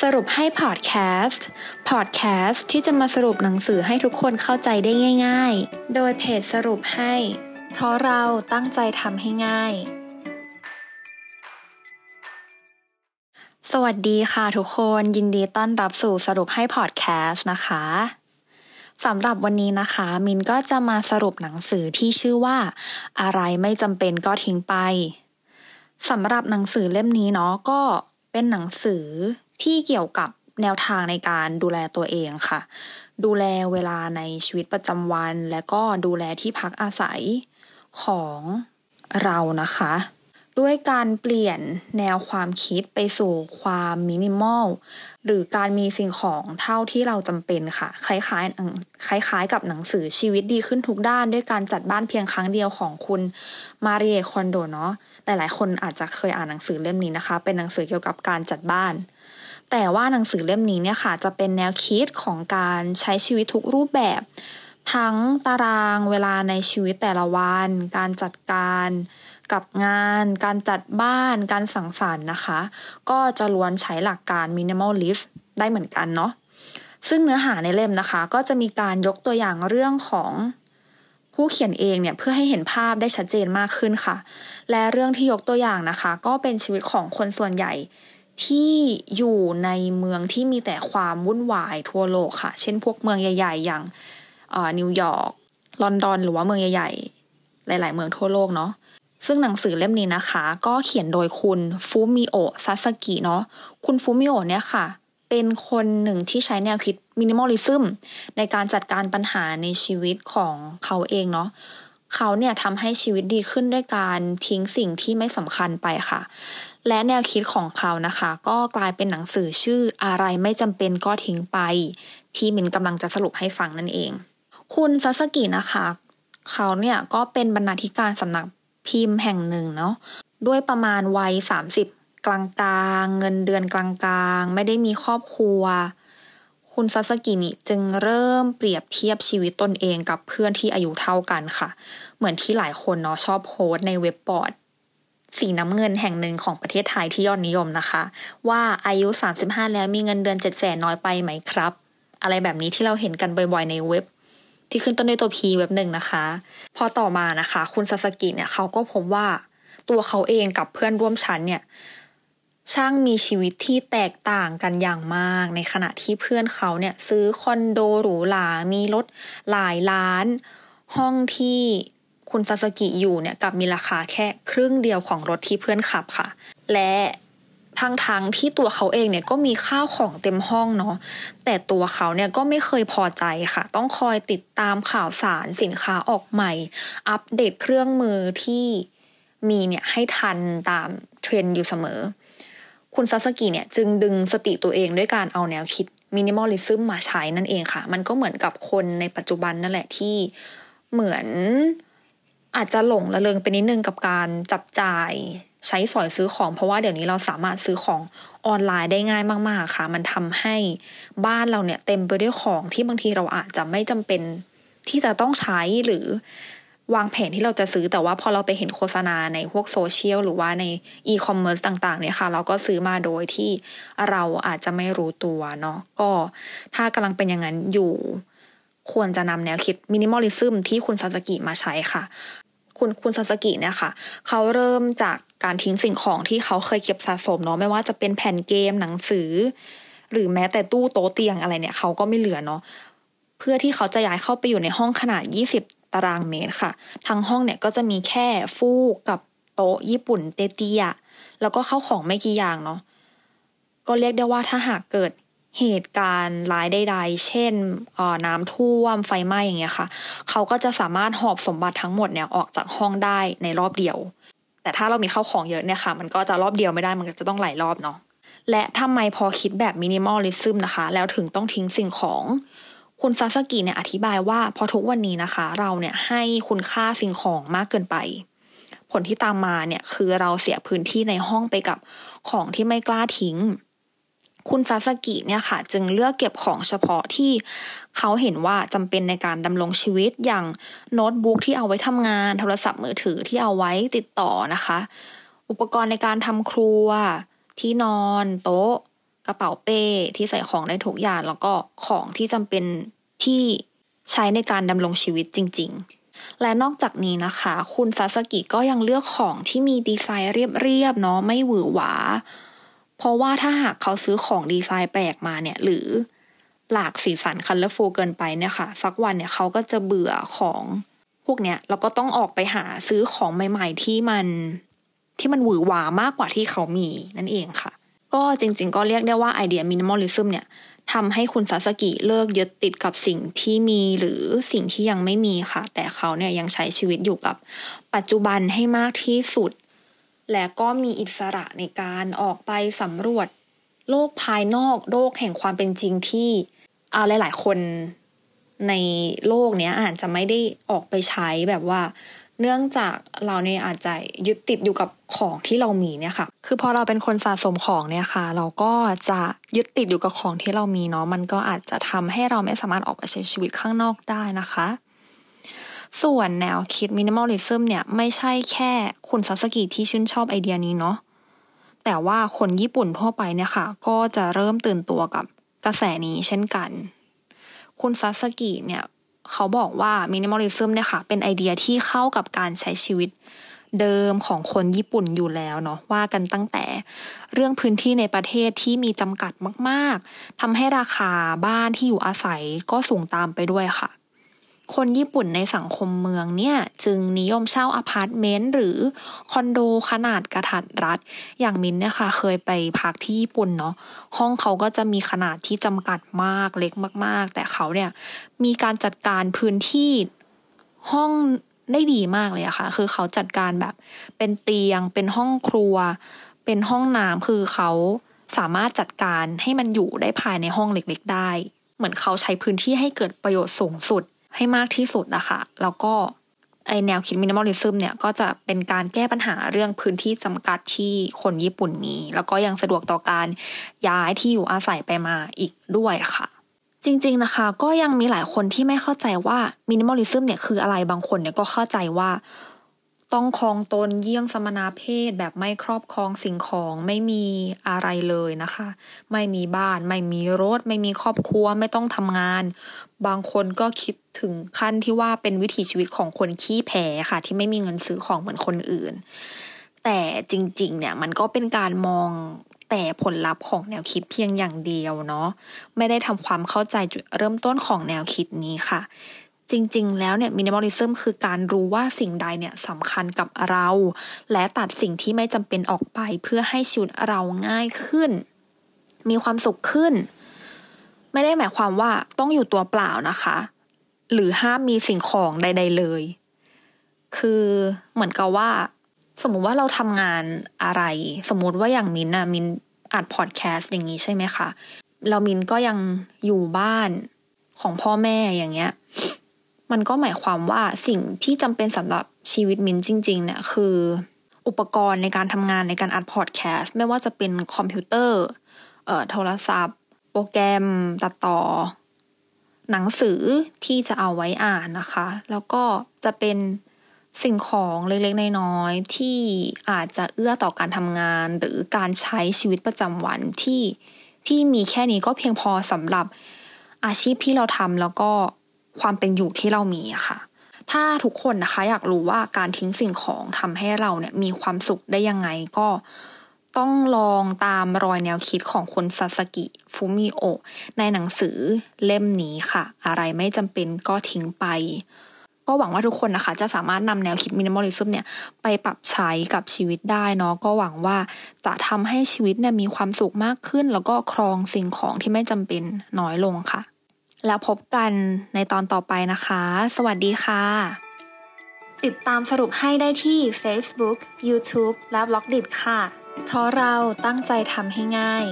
สรุปให้พอดแคสต์ พอดแคสต์ที่จะมาสรุปหนังสือให้ทุกคนเข้าใจได้ง่าย ๆ โดยเพจสรุปให้ เพราะเราตั้งใจทำให้ง่าย สวัสดีค่ะทุกคนยินดีต้อนรับสู่สรุปให้พอดแคสต์นะคะสำหรับวันนี้นะคะ มินก็จะมาสรุปหนังสือที่ชื่อว่า อะไรไม่จำเป็นก็ทิ้งไปสำหรับหนังสือเล่มนี้เนาะก็เป็นหนังสือ ที่เกี่ยวกับแนวทางในการดูแลตัวเองค่ะ ดูแลเวลาในชีวิตประจำวัน และก็ดูแลที่พักอาศัยของเรานะคะ ด้วยการเปลี่ยนแนวความคิดไปสู่ความมินิมอลหรือการมีสิ่งของเท่าที่เราจำเป็นค่ะ คล้ายๆคล้าย ๆ กับหนังสือชีวิตดีขึ้นทุกด้าน ด้วยการจัดบ้านเพียงครั้งเดียวของคุณมาริเอคอนโดเนาะหลายๆ คนอาจจะเคยอ่านหนังสือเล่มนี้นะคะ เป็นหนังสือเกี่ยวกับการจัดบ้าน แต่ว่าหนังสือเล่มนี้เนี่ยค่ะจะเป็นแนวคิดของการใช้ชีวิตทุกรูปแบบ ทั้งตารางเวลาในชีวิตแต่ละวัน การจัดการกับงาน การจัดบ้าน การสังสรรค์นะคะ ก็จะล้วนใช้หลักการ minimalist ได้เหมือนกันเนาะซึ่งเนื้อหาในเล่มนะคะ ก็จะมีการยกตัวอย่างเรื่องของผู้เขียนเองเนี่ยเพื่อให้เห็นภาพได้ชัดเจนมากขึ้นค่ะ และเรื่องที่ยกตัวอย่างนะคะ ก็เป็นชีวิตของคนส่วนใหญ่ ที่อยู่ในเมืองที่มีแต่ความวุ่นวายทั่วโลกค่ะ เช่นพวกเมืองใหญ่ ๆ อย่างนิวยอร์กลอนดอน หรือว่าเมืองใหญ่ๆ หลาย ๆ เมืองทั่วโลกเนาะซึ่งหนังสือเล่มนี้นะคะ ก็เขียนโดยคุณฟูมิโอะซาซากิเนาะคุณฟูมิโอะเนี่ยค่ะ เป็นคนหนึ่งที่ใช้แนวคิด minimalismในการจัดการปัญหาในชีวิตของเขาเองเนาะเขาเนี่ยทำให้ชีวิตดีขึ้นด้วยการทิ้งสิ่งที่ไม่สำคัญไปค่ะ และแนวคิดของเขานะคะ ก็กลายเป็นหนังสือชื่ออะไรไม่จำเป็นก็ทิ้งไป ที่มินกำลังจะสรุปให้ฟังนั่นเอง คุณซาสกินะคะ เขาเนี่ยก็เป็นบรรณาธิการสำนักพิมพ์แห่งหนึ่งเนาะด้วยประมาณวัยสามสิบกลางกลางเงินเดือนกลางกลางไม่ได้มีครอบครัว คุณซาซากินี่จึงเริ่มเปรียบเทียบชีวิตตนเองกับเพื่อนที่อายุเท่ากันค่ะ เหมือนที่หลายคนเนาะชอบโพสต์ในเว็บบอร์ด สีน้ำเงินแห่งหนึ่งของประเทศไทยที่ยอดนิยมนะคะ ว่าอายุ 35 แล้วมีเงินเดือน7 0 0แสนน้อยไปไหมครับ อะไรแบบนี้ที่เราเห็นกันบ่อยๆในเว็บ ที่ขึ้นต้นด้วยตัว P เว็บหนึ่งนะคะ พอต่อมานะคะ คุณซาซากิเนี่ยเขาก็พบว่าตัวเขาเองกับเพื่อนร่วมชั้นเนี่ยช่างมีชีวิตที่แตกต่างกันอย่างมาก ในขณะที่เพื่อนเขาเนี่ยซื้อคอนโดหรูหรา มีรถหลายล้าน ห้องที่ คุณซาสกิอยู่เนี่ยกับมีราคาแค่ครึ่งเดียวของรถที่เพื่อนขับค่ะ และทั้งทั้งที่ตัวเขาเองเนี่ยก็มีข้าวของเต็มห้องเนาะแต่ตัวเขาเนี่ยก็ไม่เคยพอใจค่ะ ต้องคอยติดตามข่าวสารสินค้าออกใหม่ อัปเดตเครื่องมือที่มีเนี่ยให้ทันตามเทรนด์อยู่เสมอ คุณซาซากิเนี่ยจึงดึงสติตัวเองด้วยการเอาแนวคิด minimalism มาใช้นั่นเองค่ะ มันก็เหมือนกับคนในปัจจุบันนั่นแหละที่เหมือน อาจจะหลงระเริงไปนิดนึงกับการจับจ่ายใช้สอยซื้อของ เพราะว่าเดี๋ยวนี้เราสามารถซื้อของออนไลน์ได้ง่ายมาก ๆ ค่ะ มันทำให้บ้านเราเนี่ยเต็มไปด้วยของที่บางทีเราอาจจะไม่จำเป็นที่จะต้องใช้หรือวางแผนที่เราจะซื้อแต่ว่าพอเราไปเห็นโฆษณาในพวกโซเชียลหรือว่าในอีคอมเมิร์ซต่างๆเนี่ยค่ะ เราก็ซื้อมาโดยที่เราอาจจะไม่รู้ตัวเนาะก็ถ้ากำลังเป็นอย่างนั้นอยู่ ควรจะนำแนวคิด minimalism ที่คุณซาซากิมาใช้ค่ะ คุณคุณซาซากิเนี่ยค่ะเขาเริ่มจากการทิ้งสิ่งของที่เขาเคยเก็บสะสมเนาะไม่ว่าจะเป็นแผ่นเกมหนังสือ หรือแม้แต่ตู้โต๊ะเตียงอะไรเนี่ยเขาก็ไม่เหลือเนาะเพื่อที่เขาจะย้ายเข้าไปอยู่ในห้องขนาด 20 ตารางเมตรค่ะ ทั้งห้องเนี่ยก็จะมีแค่ฟูกกับโต๊ะญี่ปุ่นเตี้ยแล้วก็เข้าของไม่กี่อย่างเนาะก็เรียกได้ว่าถ้าหากเกิด เหตุการณ์ร้ายใดๆ เช่นน้ำท่วมไฟไหม้อย่างเงี้ยค่ะ เขาก็จะสามารถหอบสมบัติทั้งหมดเนี่ยออกจากห้องได้ในรอบเดียว แต่ถ้าเรามีข้าวของเยอะเนี่ยค่ะ มันก็จะรอบเดียวไม่ได้มันก็จะต้องหลายรอบเนาะและทำไมพอคิดแบบ minimalism นะคะ แล้วถึงต้องทิ้งสิ่งของคุณซาซากิเนี่ยอธิบายว่าพอทุกวันนี้นะคะ เราเนี่ยให้คุณค่าสิ่งของมากเกินไป ผลที่ตามมาเนี่ยคือเราเสียพื้นที่ในห้องไปกับของที่ไม่กล้าทิ้ง คุณซาซากิเนี่ยค่ะ จึงเลือกเก็บของเฉพาะที่เขาเห็นว่าจำเป็นในการดำรงชีวิตอย่างโน้ตบุ๊กที่เอาไว้ทำงาน โทรศัพท์มือถือที่เอาไว้ติดต่อนะคะ อุปกรณ์ในการทำครัว ที่นอน โต๊ะ กระเป๋าเป้ที่ใส่ของได้ทุกอย่างแล้วก็ของที่จำเป็นที่ใช้ในการดำรงชีวิตจริงๆ และนอกจากนี้นะคะ คุณซาซากิก็ยังเลือกของที่มีดีไซน์เรียบๆเนาะไม่หวือหวา เพราะว่าถ้าหากเขาซื้อของดีไซน์แปลกมาเนี่ย หรือหลากสีสัน colorful เกินไปเนี่ยค่ะ สักวันเนี่ยเขาก็จะเบื่อของพวกเนี้ยแล้วก็ต้องออกไปหาซื้อของใหม่ ๆ ที่มันที่มันหวือหวามากกว่าที่เขามีนั่นเองค่ะ ก็จริง ๆ ก็เรียกได้ว่าไอเดีย minimalism เนี่ยทำให้คุณซาซากิเลิกยึดติดกับสิ่งที่มีหรือสิ่งที่ยังไม่มีค่ะ แต่เขาเนี่ยยังใช้ชีวิตอยู่กับปัจจุบันให้มากที่สุด และก็มีอิสระในการออกไปสำรวจ โลกภายนอกโลกแห่งความเป็นจริงที่เอาหลาย ๆ คนในโลกเนี้ยอาจจะไม่ได้ออกไปใช้แบบว่า เนื่องจากเราเนี่ยอาจจะยึดติดอยู่กับของที่เรามีเนี่ยค่ะ คือพอเราเป็นคนสะสมของเนี่ยค่ะ เราก็จะยึดติดอยู่กับของที่เรามีเนาะมันก็อาจจะทำให้เราไม่สามารถออกไปใช้ชีวิตข้างนอกได้นะคะ ส่วนแนวคิด minimalism เนี่ย ไม่ใช่แค่คุณซาซากิที่ชื่นชอบไอเดียนี้เนาะแต่ว่าคนญี่ปุ่นทั่วไปเนี่ยค่ะ ก็จะเริ่มตื่นตัวกับกระแสนี้เช่นกัน คุณซาซากิเนี่ย เขาบอกว่า minimalism เนี่ยค่ะ เป็นไอเดียที่เข้ากับการใช้ชีวิตเดิมของคนญี่ปุ่นอยู่แล้วเนาะว่ากันตั้งแต่เรื่องพื้นที่ในประเทศที่มีจำกัดมาก ๆทำให้ราคาบ้านที่อยู่อาศัยก็สูงตามไปด้วยค่ะ คนญี่ปุ่นในสังคมเมืองเนี่ยจึงนิยมเช่าอพาร์ตเมนต์หรือคอนโดขนาดกะทัดรัด อย่างมินเนี่ยค่ะเคยไปพักที่ญี่ปุ่นเนาะห้องเขาก็จะมีขนาดที่จำกัดมากเล็กมาก ๆ แต่เขาเนี่ยมีการจัดการพื้นที่ห้องได้ดีมากเลยอะค่ะ คือเขาจัดการแบบเป็นเตียง เป็นห้องครัว เป็นห้องน้ำคือเขาสามารถจัดการให้มันอยู่ได้ภายในห้องเล็กๆได้ เหมือนเขาใช้พื้นที่ให้เกิดประโยชน์สูงสุด ให้มากที่สุดนะคะ แล้วก็ไอ้แนวคิด minimalism เนี่ยก็จะเป็นการแก้ปัญหาเรื่องพื้นที่จำกัดที่คนญี่ปุ่นมี แล้วก็ยังสะดวกต่อการย้ายที่อยู่อาศัยไปมาอีกด้วยค่ะ จริงๆนะคะ ก็ยังมีหลายคนที่ไม่เข้าใจว่า minimalism เนี่ยคืออะไรบางคนเนี่ยก็เข้าใจว่า ต้องครองตนเยี่ยงสมณเพศแบบไม่ครอบครองสิ่งของไม่มีอะไรเลยนะคะ ไม่มีบ้าน ไม่มีรถ ไม่มีครอบครัวไม่ต้องทำงาน บางคนก็คิดถึงขั้นที่ว่าเป็นวิถีชีวิตของคนขี้แพ้ค่ะ ที่ไม่มีเงินซื้อของเหมือนคนอื่น แต่จริงๆ เนี่ยมันก็เป็นการมองแต่ผลลัพธ์ของแนวคิดเพียงอย่างเดียวเนาะไม่ได้ทำความเข้าใจจุดเริ่มต้นของแนวคิดนี้ค่ะ จริง ๆ แล้วเนี่ยมินิมอลิซึมคือการรู้ว่าสิ่งใดเนี่ยสำคัญกับเรา และตัดสิ่งที่ไม่จำเป็นออกไปเพื่อให้ชีวิตเราง่ายขึ้น มีความสุขขึ้น ไม่ได้หมายความว่าต้องอยู่ตัวเปล่านะคะ หรือห้ามมีสิ่งของใด ๆ เลย คือเหมือนกับว่า สมมุติว่าเราทำงานอะไร สมมุติว่าอย่างมินอะมินอัดพอดแคสต์อย่างนี้ใช่ไหมคะเรามินก็ยังอยู่บ้านของพ่อแม่อย่างเงี้ย มันก็หมายความว่าสิ่งที่จำเป็นสำหรับชีวิตมินจริง ๆ เนี่ยคือ อุปกรณ์ในการทำงานในการอัดพอดแคสต์ไม่ว่าจะเป็นคอมพิวเตอร์เอ่อโทรศัพท์ โปรแกรมตัดต่อ หนังสือที่จะเอาไว้อ่านนะคะ แล้วก็จะเป็นสิ่งของเล็กๆน้อยๆที่อาจจะเอื้อต่อการทำงานหรือการใช้ชีวิตประจำวันที่ที่มีแค่นี้ก็เพียงพอสำหรับอาชีพที่เราทำแล้วก็ ความเป็นอยู่ที่เรามีอะค่ะ ถ้าทุกคนนะคะอยากรู้ว่าการทิ้งสิ่งของทำให้เราเนี่ยมีความสุขได้ยังไงก็ต้องลองตามรอยแนวคิดของคุณซาซากิฟูมิโอะในหนังสือเล่มนี้ค่ะ อะไรไม่จำเป็นก็ทิ้งไป ก็หวังว่าทุกคนนะคะ จะสามารถนำแนวคิด minimalism เนี่ย ไปปรับใช้กับชีวิตได้เนาะก็หวังว่าจะทำให้ชีวิตเนี่ยมีความสุขมากขึ้น แล้วก็ครองสิ่งของที่ไม่จำเป็นน้อยลงค่ะ แล้วพบกันในตอนต่อไปนะคะ สวัสดีค่ะ ติดตามสรุปให้ได้ที่ Facebook, YouTube และ b ล็อกดิค่ะ เพราะเราตั้งใจทำให้ง่าย